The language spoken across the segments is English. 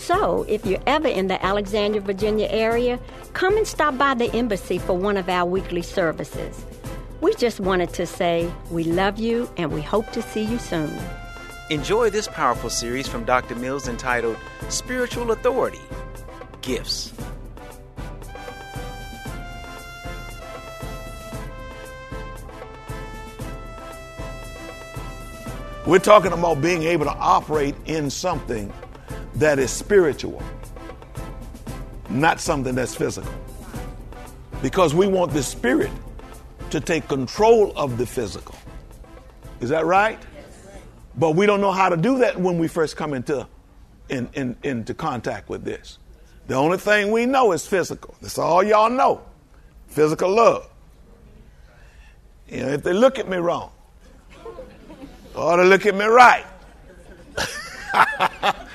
So, if you're ever in the Alexandria, Virginia area, come and stop by the embassy for one of our weekly services. We just wanted to say we love you and we hope to see you soon. Enjoy this powerful series from Dr. Mills entitled Spiritual Authority Gifts. We're talking about being able to operate in something that is spiritual, not something that's physical. Because we want the spirit to take control of the physical. Is that right? But we don't know how to do that when we first come into, in, in, into contact with this. The only thing we know is physical. That's all y'all know. Physical love. You know, if they look at me wrong, or they look at me right.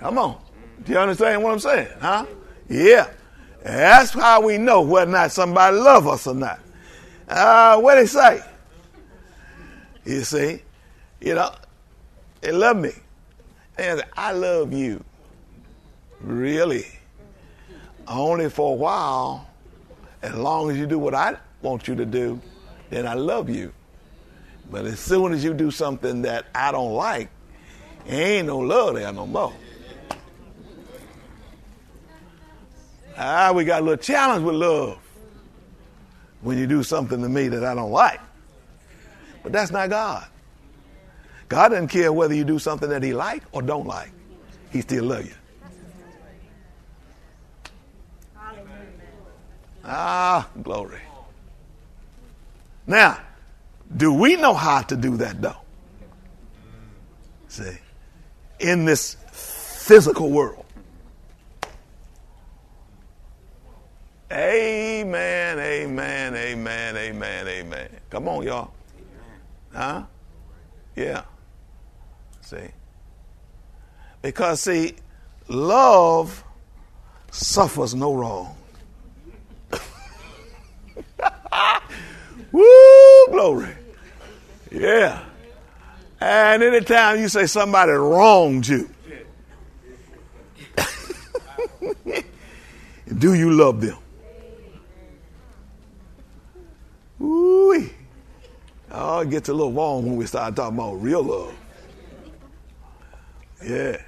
Come on. Do you understand what I'm saying? Huh? Yeah. That's how we know whether or not somebody love us or not. Uh, what they say? You see, you know, they love me. And I love you. Really. Only for a while. As long as you do what I want you to do, then I love you. But as soon as you do something that I don't like, ain't no love there no more. Ah, we got a little challenge with love when you do something to me that I don't like. But that's not God. God doesn't care whether you do something that he like or don't like. He still love you. Ah, glory. Now, do we know how to do that though? See, in this physical world. Amen, amen, amen, amen, amen. Come on, y'all. Huh? Yeah. See? Because, see, love suffers no wrong. Woo, glory. Yeah. And anytime you say somebody wronged you, do you love them? It gets a little wrong when we start talking about real love. Yeah.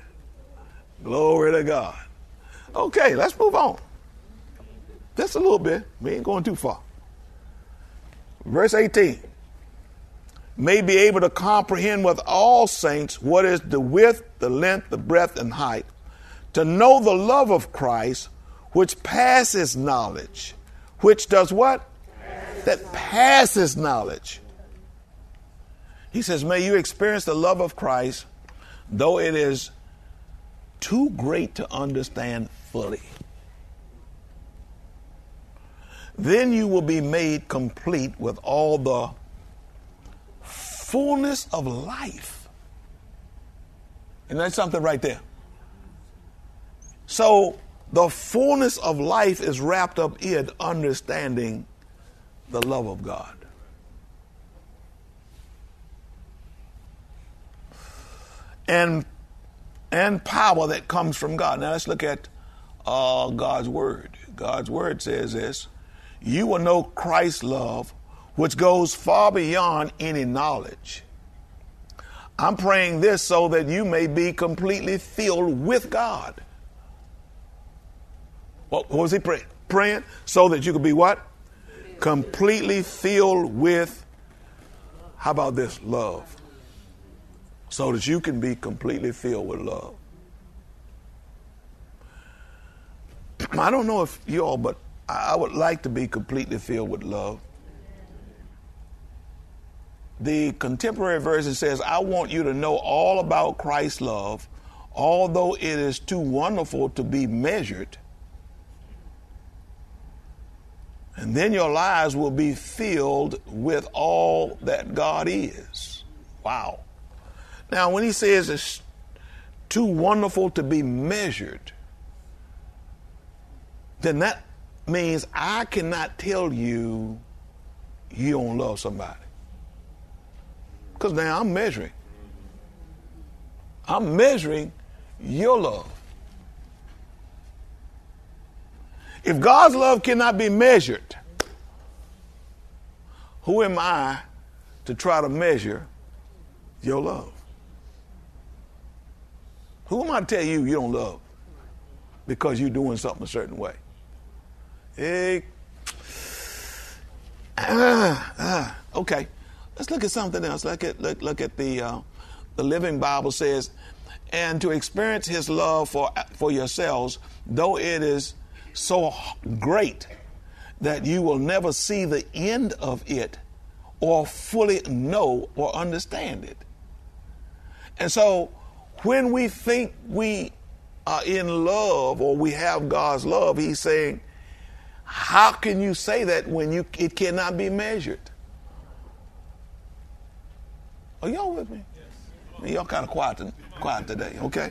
Glory to God. Okay, let's move on. Just a little bit. We ain't going too far. Verse 18. May be able to comprehend with all saints what is the width, the length, the breadth, and height, to know the love of Christ, which passes knowledge. Which does what? That passes knowledge. He says, May you experience the love of Christ, though it is too great to understand fully. Then you will be made complete with all the fullness of life. And that's something right there. So the fullness of life is wrapped up in understanding the love of God. And and power that comes from God. Now let's look at uh, God's word. God's word says this: "You will know Christ's love, which goes far beyond any knowledge." I'm praying this so that you may be completely filled with God. What, what was he praying? Praying so that you could be what? Completely filled with, how about this? Love. So that you can be completely filled with love. I don't know if you all, but I would like to be completely filled with love. The contemporary version says, I want you to know all about Christ's love, although it is too wonderful to be measured. And then your lives will be filled with all that God is. Wow. Now, when he says it's too wonderful to be measured, then that means I cannot tell you you don't love somebody. Because now I'm measuring. I'm measuring your love. If God's love cannot be measured, who am I to try to measure your love? Who am I to tell you you don't love because you're doing something a certain way? Hey, ah, ah, okay. Let's look at something else. Look at look, look at the uh, the Living Bible says, and to experience His love for for yourselves, though it is so great that you will never see the end of it, or fully know or understand it. And so, when we think we are in love or we have God's love, He's saying, "How can you say that when you it cannot be measured?" Are y'all with me? Yes. Y'all kind of quiet, quiet today, okay?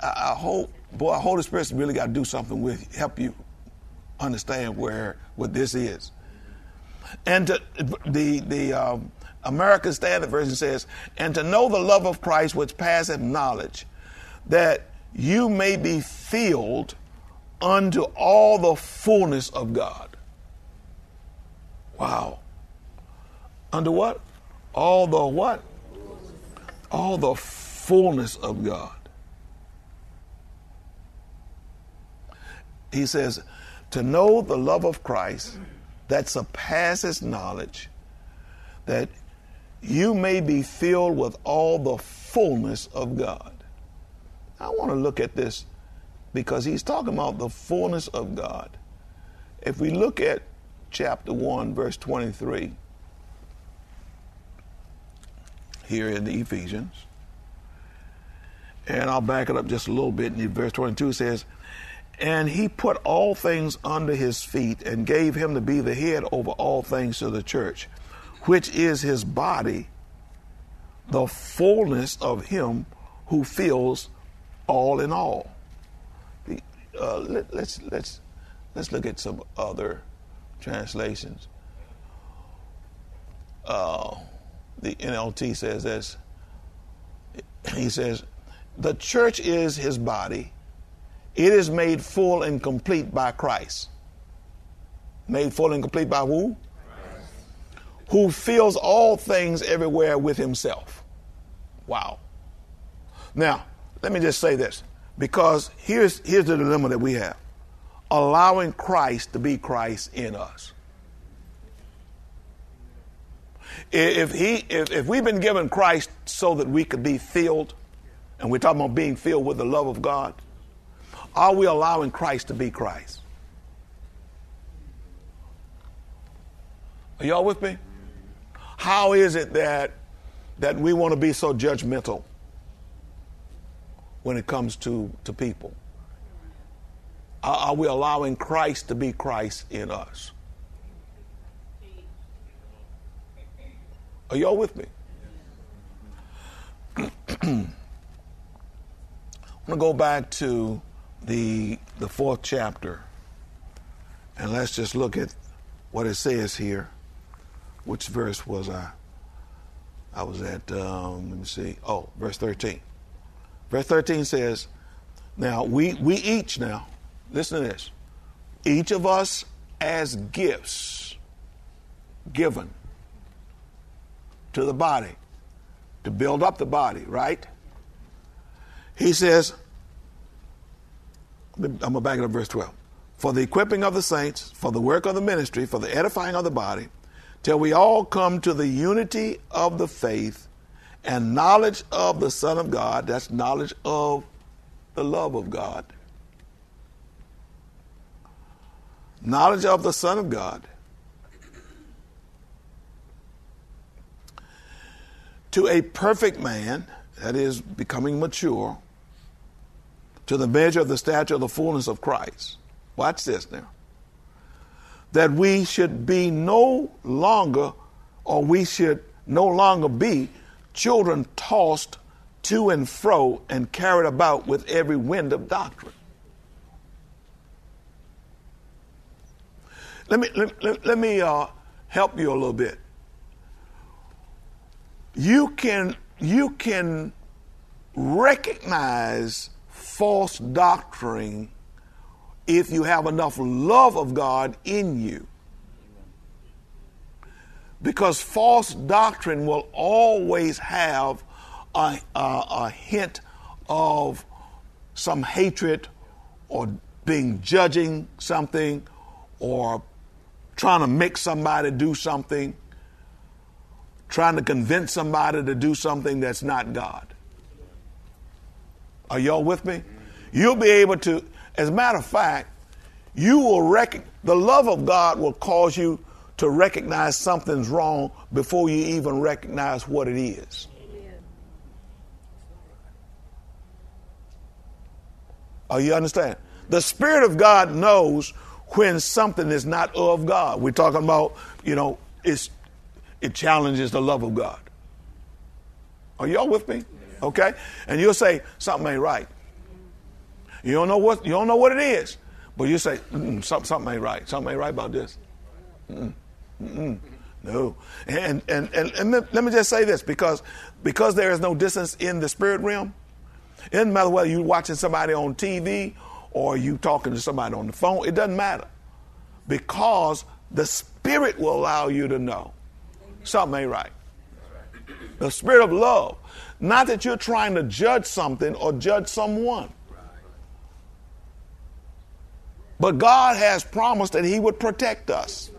I, I hope, boy, Holy Spirit's really got to do something with help you understand where what this is. And to, the the um, American Standard Version says, "And to know the love of Christ, which passeth knowledge, that you may be filled unto all the fullness of God." Wow. Under what? all the what? All the fullness of God. He says, to know the love of Christ that surpasses knowledge, that you may be filled with all the fullness of God. I want to look at this because he's talking about the fullness of God. If we look at chapter 1, verse 23, here in the Ephesians. And I'll back it up just a little bit. In verse 22 says, And he put all things under his feet and gave him to be the head over all things to the church, which is his body, the fullness of him who fills all in all. Uh, let, let's let's let's look at some other translations. Uh, the NLT says this. He says, The church is his body. It is made full and complete by Christ. Made full and complete by who? Who fills all things everywhere with himself. Wow. Now, let me just say this because here's, here's the dilemma that we have allowing Christ to be Christ in us. If, he, if, if we've been given Christ so that we could be filled, and we're talking about being filled with the love of God, are we allowing Christ to be Christ? Are y'all with me? How is it that that we want to be so judgmental when it comes to, to people? Are, are we allowing Christ to be Christ in us? Are y'all with me? I'm going to go back to the, the fourth chapter and let's just look at what it says here. Which verse was I? I was at, um, let me see. Oh, verse 13. Verse 13 says, Now we, we each now, listen to this, each of us as gifts given to the body to build up the body, right? He says, I'm going to back it up, verse 12. For the equipping of the saints, for the work of the ministry, for the edifying of the body, till we all come to the unity of the faith and knowledge of the Son of God. That's knowledge of the love of God. Knowledge of the Son of God. To a perfect man, that is, becoming mature, to the measure of the stature of the fullness of Christ. Watch this now that we should be no longer, or we should no longer be children tossed to and fro and carried about with every wind of doctrine. Let me, let, let, let me uh, help you a little bit. You can, you can recognize false doctrine if you have enough love of God in you. Because false doctrine will always have a, a, a hint of some hatred or being judging something or trying to make somebody do something, trying to convince somebody to do something that's not God. Are y'all with me? You'll be able to as a matter of fact, you will rec- the love of God will cause you to recognize something's wrong before you even recognize what it is. Oh, you understand? The Spirit of God knows when something is not of God. We're talking about, you know, it's, it challenges the love of God. Are y'all with me? Okay? And you'll say, something ain't right. You don't know what you don't know what it is, but you say something, something ain't right. Something ain't right about this. Mm-mm. Mm-mm. No, and and and, and let me just say this because because there is no distance in the spirit realm. It doesn't matter whether you're watching somebody on TV or you talking to somebody on the phone. It doesn't matter because the spirit will allow you to know something ain't right. The spirit of love, not that you're trying to judge something or judge someone. But God has promised that He would protect us.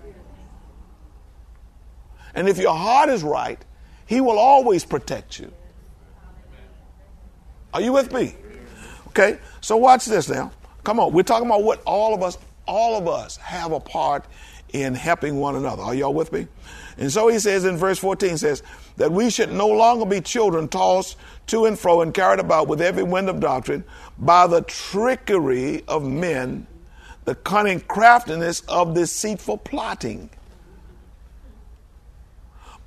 And if your heart is right, He will always protect you. Are you with me? Okay, so watch this now. Come on, we're talking about what all of us, all of us have a part in helping one another. Are y'all with me? And so he says in verse 14 says that we should no longer be children tossed to and fro and carried about with every wind of doctrine by the trickery of men the cunning craftiness of deceitful plotting.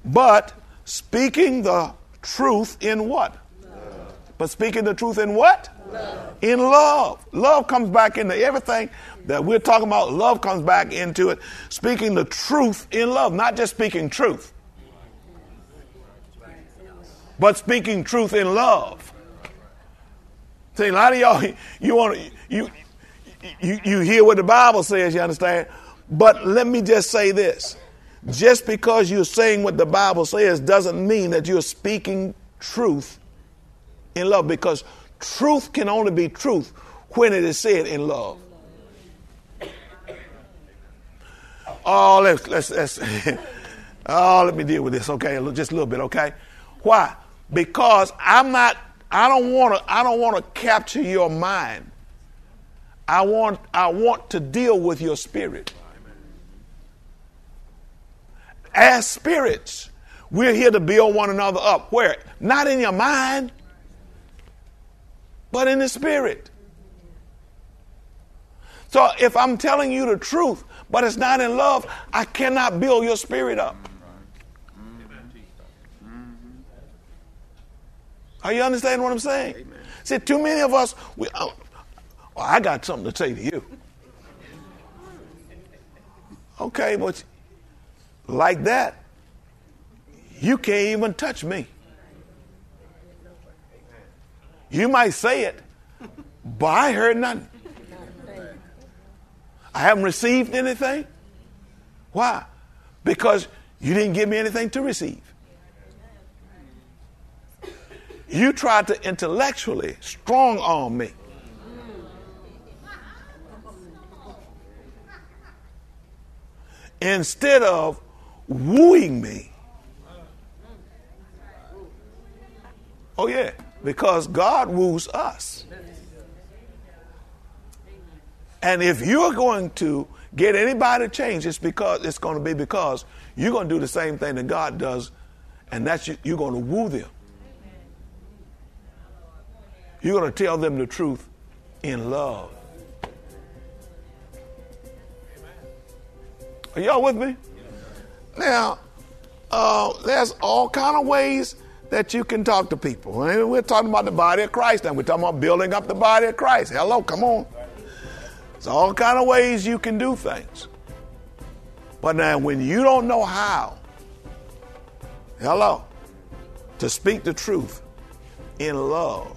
But speaking the truth in what? Love. But speaking the truth in what? Love. In love. Love comes back into everything that we're talking about. Love comes back into it. Speaking the truth in love, not just speaking truth, but speaking truth in love. See, a lot of y'all, you want to, you, you, you hear what the Bible says, you understand? But let me just say this. Just because you're saying what the Bible says doesn't mean that you're speaking truth in love because truth can only be truth when it is said in love. Oh, let's let's, let's oh, let me deal with this, okay? Just a little bit, okay? Why? Because I'm not. I don't want to. I don't want to capture your mind. I want. I want to deal with your spirit. As spirits, we're here to build one another up. Where? Not in your mind, but in the spirit. So if I'm telling you the truth, but it's not in love, I cannot build your spirit up. Are you understanding what I'm saying? Amen. See, too many of us, we, uh, oh, I got something to say to you. Okay, but like that, you can't even touch me. You might say it, but I heard nothing. I haven't received anything. Why? Because you didn't give me anything to receive. You tried to intellectually strong arm me. Instead of wooing me. Oh, yeah, because God woos us. And if you're going to get anybody to change, it's because it's going to be because you're going to do the same thing that God does, and that's you, you're going to woo them. You're going to tell them the truth in love. Are y'all with me? Now, uh, there's all kind of ways that you can talk to people. We're talking about the body of Christ, and we're talking about building up the body of Christ. Hello, come on. There's all kind of ways you can do things. But now, when you don't know how, hello, to speak the truth in love,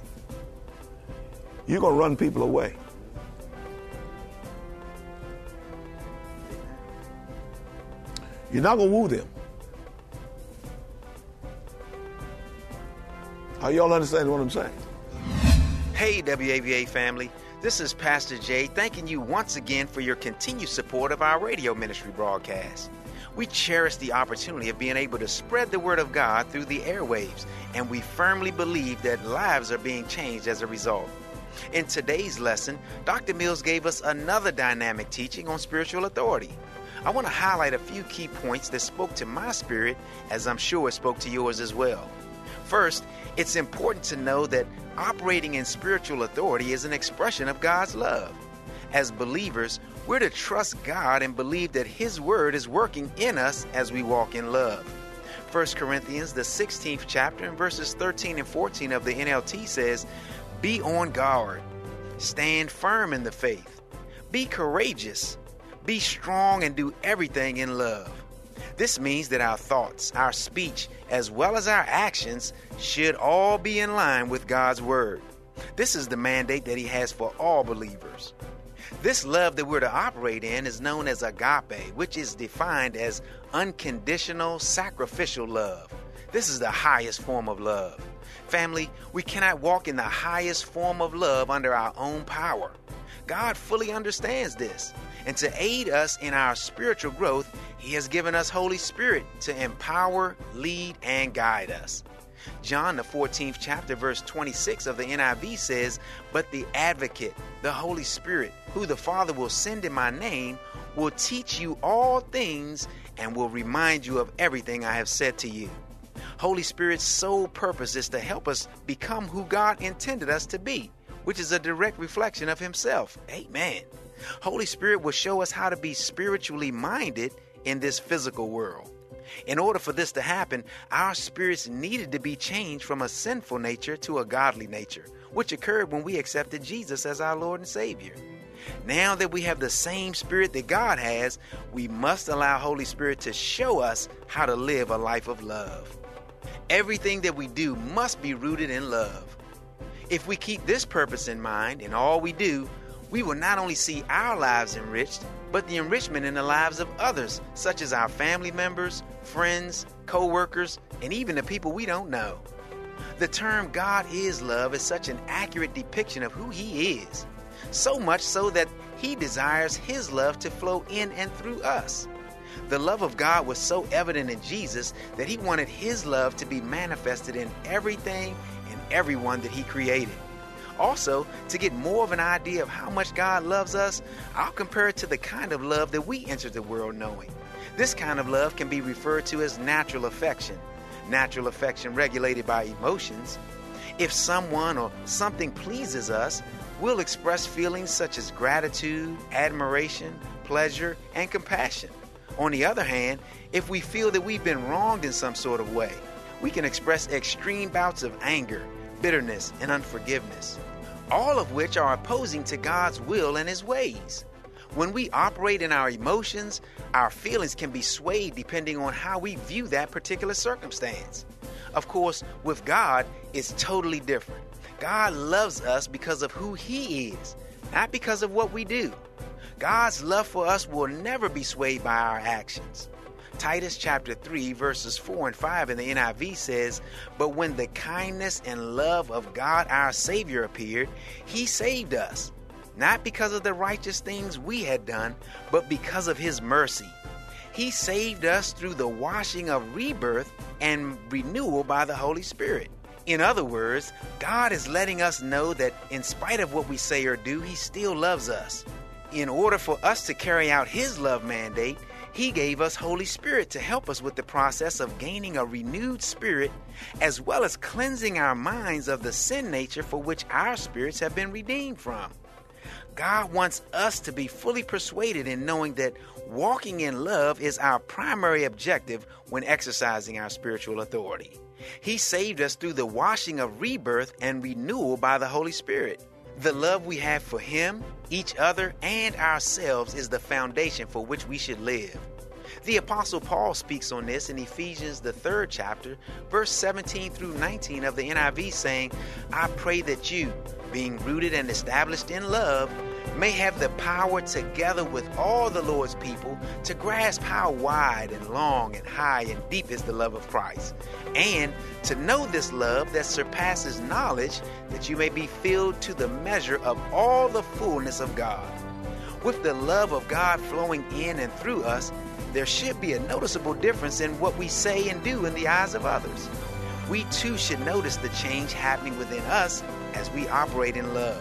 you're going to run people away. You're not going to woo them. Are y'all understanding what I'm saying? Hey, WAVA family. This is Pastor Jay thanking you once again for your continued support of our radio ministry broadcast. We cherish the opportunity of being able to spread the Word of God through the airwaves, and we firmly believe that lives are being changed as a result. In today's lesson, Dr. Mills gave us another dynamic teaching on spiritual authority. I want to highlight a few key points that spoke to my spirit, as I'm sure it spoke to yours as well. First, it's important to know that operating in spiritual authority is an expression of God's love. As believers, we're to trust God and believe that His Word is working in us as we walk in love. 1 Corinthians, the 16th chapter, and verses 13 and 14 of the NLT says, Be on guard, stand firm in the faith, be courageous, be strong, and do everything in love. This means that our thoughts, our speech, as well as our actions should all be in line with God's Word. This is the mandate that He has for all believers. This love that we're to operate in is known as agape, which is defined as unconditional sacrificial love. This is the highest form of love. Family, we cannot walk in the highest form of love under our own power. God fully understands this. And to aid us in our spiritual growth, He has given us Holy Spirit to empower, lead, and guide us. John, the 14th chapter, verse 26 of the NIV says, But the advocate, the Holy Spirit, who the Father will send in my name, will teach you all things and will remind you of everything I have said to you. Holy Spirit's sole purpose is to help us become who God intended us to be, which is a direct reflection of Himself. Amen. Holy Spirit will show us how to be spiritually minded in this physical world. In order for this to happen, our spirits needed to be changed from a sinful nature to a godly nature, which occurred when we accepted Jesus as our Lord and Savior. Now that we have the same spirit that God has, we must allow Holy Spirit to show us how to live a life of love. Everything that we do must be rooted in love. If we keep this purpose in mind in all we do, we will not only see our lives enriched, but the enrichment in the lives of others, such as our family members, friends, co workers, and even the people we don't know. The term God is love is such an accurate depiction of who He is, so much so that He desires His love to flow in and through us. The love of God was so evident in Jesus that He wanted His love to be manifested in everything and everyone that He created. Also, to get more of an idea of how much God loves us, I'll compare it to the kind of love that we enter the world knowing. This kind of love can be referred to as natural affection. Natural affection regulated by emotions. If someone or something pleases us, we'll express feelings such as gratitude, admiration, pleasure, and compassion. On the other hand, if we feel that we've been wronged in some sort of way, we can express extreme bouts of anger, bitterness, and unforgiveness, all of which are opposing to God's will and His ways. When we operate in our emotions, our feelings can be swayed depending on how we view that particular circumstance. Of course, with God, it's totally different. God loves us because of who He is, not because of what we do. God's love for us will never be swayed by our actions. Titus chapter 3, verses 4 and 5 in the NIV says, But when the kindness and love of God our Savior appeared, He saved us, not because of the righteous things we had done, but because of His mercy. He saved us through the washing of rebirth and renewal by the Holy Spirit. In other words, God is letting us know that in spite of what we say or do, He still loves us. In order for us to carry out His love mandate, He gave us Holy Spirit to help us with the process of gaining a renewed spirit, as well as cleansing our minds of the sin nature for which our spirits have been redeemed from. God wants us to be fully persuaded in knowing that walking in love is our primary objective when exercising our spiritual authority. He saved us through the washing of rebirth and renewal by the Holy Spirit. The love we have for Him, each other, and ourselves is the foundation for which we should live. The Apostle Paul speaks on this in Ephesians, the third chapter, verse 17 through 19 of the NIV, saying, I pray that you, being rooted and established in love, may have the power together with all the Lord's people to grasp how wide and long and high and deep is the love of Christ, and to know this love that surpasses knowledge, that you may be filled to the measure of all the fullness of God. With the love of God flowing in and through us, there should be a noticeable difference in what we say and do in the eyes of others. We too should notice the change happening within us as we operate in love.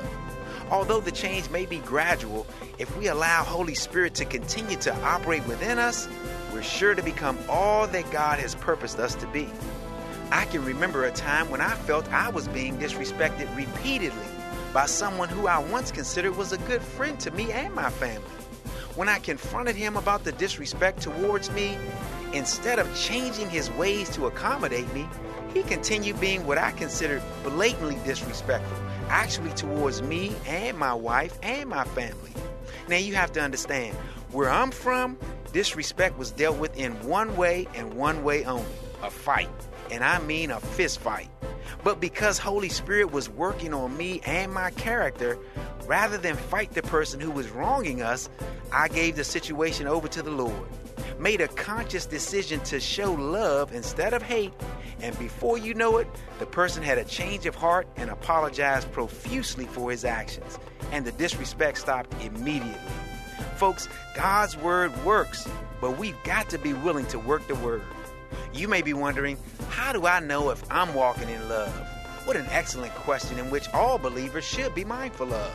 Although the change may be gradual, if we allow Holy Spirit to continue to operate within us, we're sure to become all that God has purposed us to be. I can remember a time when I felt I was being disrespected repeatedly by someone who I once considered was a good friend to me and my family. When I confronted him about the disrespect towards me, instead of changing his ways to accommodate me, he continued being what I considered blatantly disrespectful, actually towards me and my wife and my family. Now you have to understand, where I'm from, disrespect was dealt with in one way and one way only a fight. And I mean a fist fight. But because Holy Spirit was working on me and my character, rather than fight the person who was wronging us, I gave the situation over to the Lord. Made a conscious decision to show love instead of hate, and before you know it, the person had a change of heart and apologized profusely for his actions, and the disrespect stopped immediately. Folks, God's word works, but we've got to be willing to work the word. You may be wondering, how do I know if I'm walking in love? What an excellent question in which all believers should be mindful of.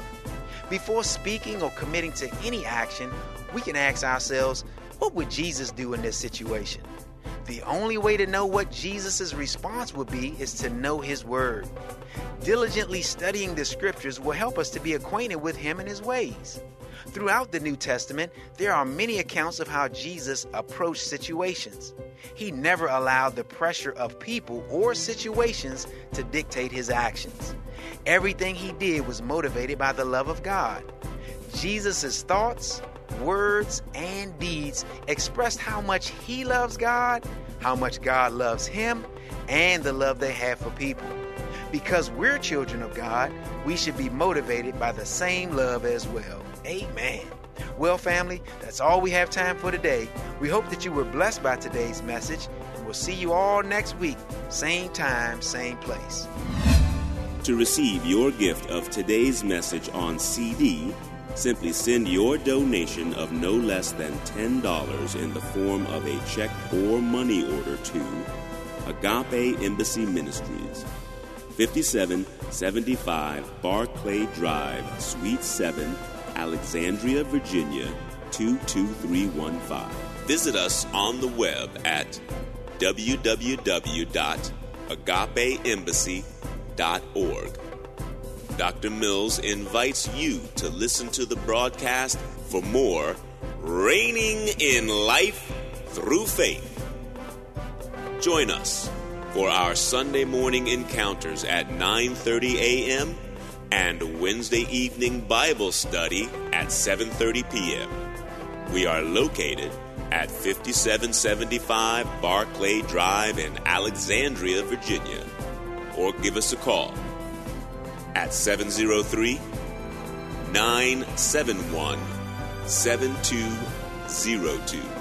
Before speaking or committing to any action, we can ask ourselves, what would Jesus do in this situation? The only way to know what Jesus' response would be is to know His Word. Diligently studying the Scriptures will help us to be acquainted with Him and His ways. Throughout the New Testament, there are many accounts of how Jesus approached situations. He never allowed the pressure of people or situations to dictate his actions. Everything he did was motivated by the love of God. Jesus' thoughts, words, and deeds expressed how much he loves God, how much God loves him, and the love they have for people. Because we're children of God, we should be motivated by the same love as well. Amen. Well, family, that's all we have time for today. We hope that you were blessed by today's message, and we'll see you all next week, same time, same place. To receive your gift of today's message on CD, simply send your donation of no less than $10 in the form of a check or money order to Agape Embassy Ministries, 5775 Barclay Drive, Suite 7, Alexandria, Virginia 22315. Visit us on the web at www.agapeembassy.org. Dr. Mills invites you to listen to the broadcast for more Reigning in Life Through Faith. Join us for our Sunday morning encounters at 9:30 a.m. and Wednesday evening Bible study at 7:30 p.m. We are located at 5775 Barclay Drive in Alexandria, Virginia. Or give us a call at 703 971 7202.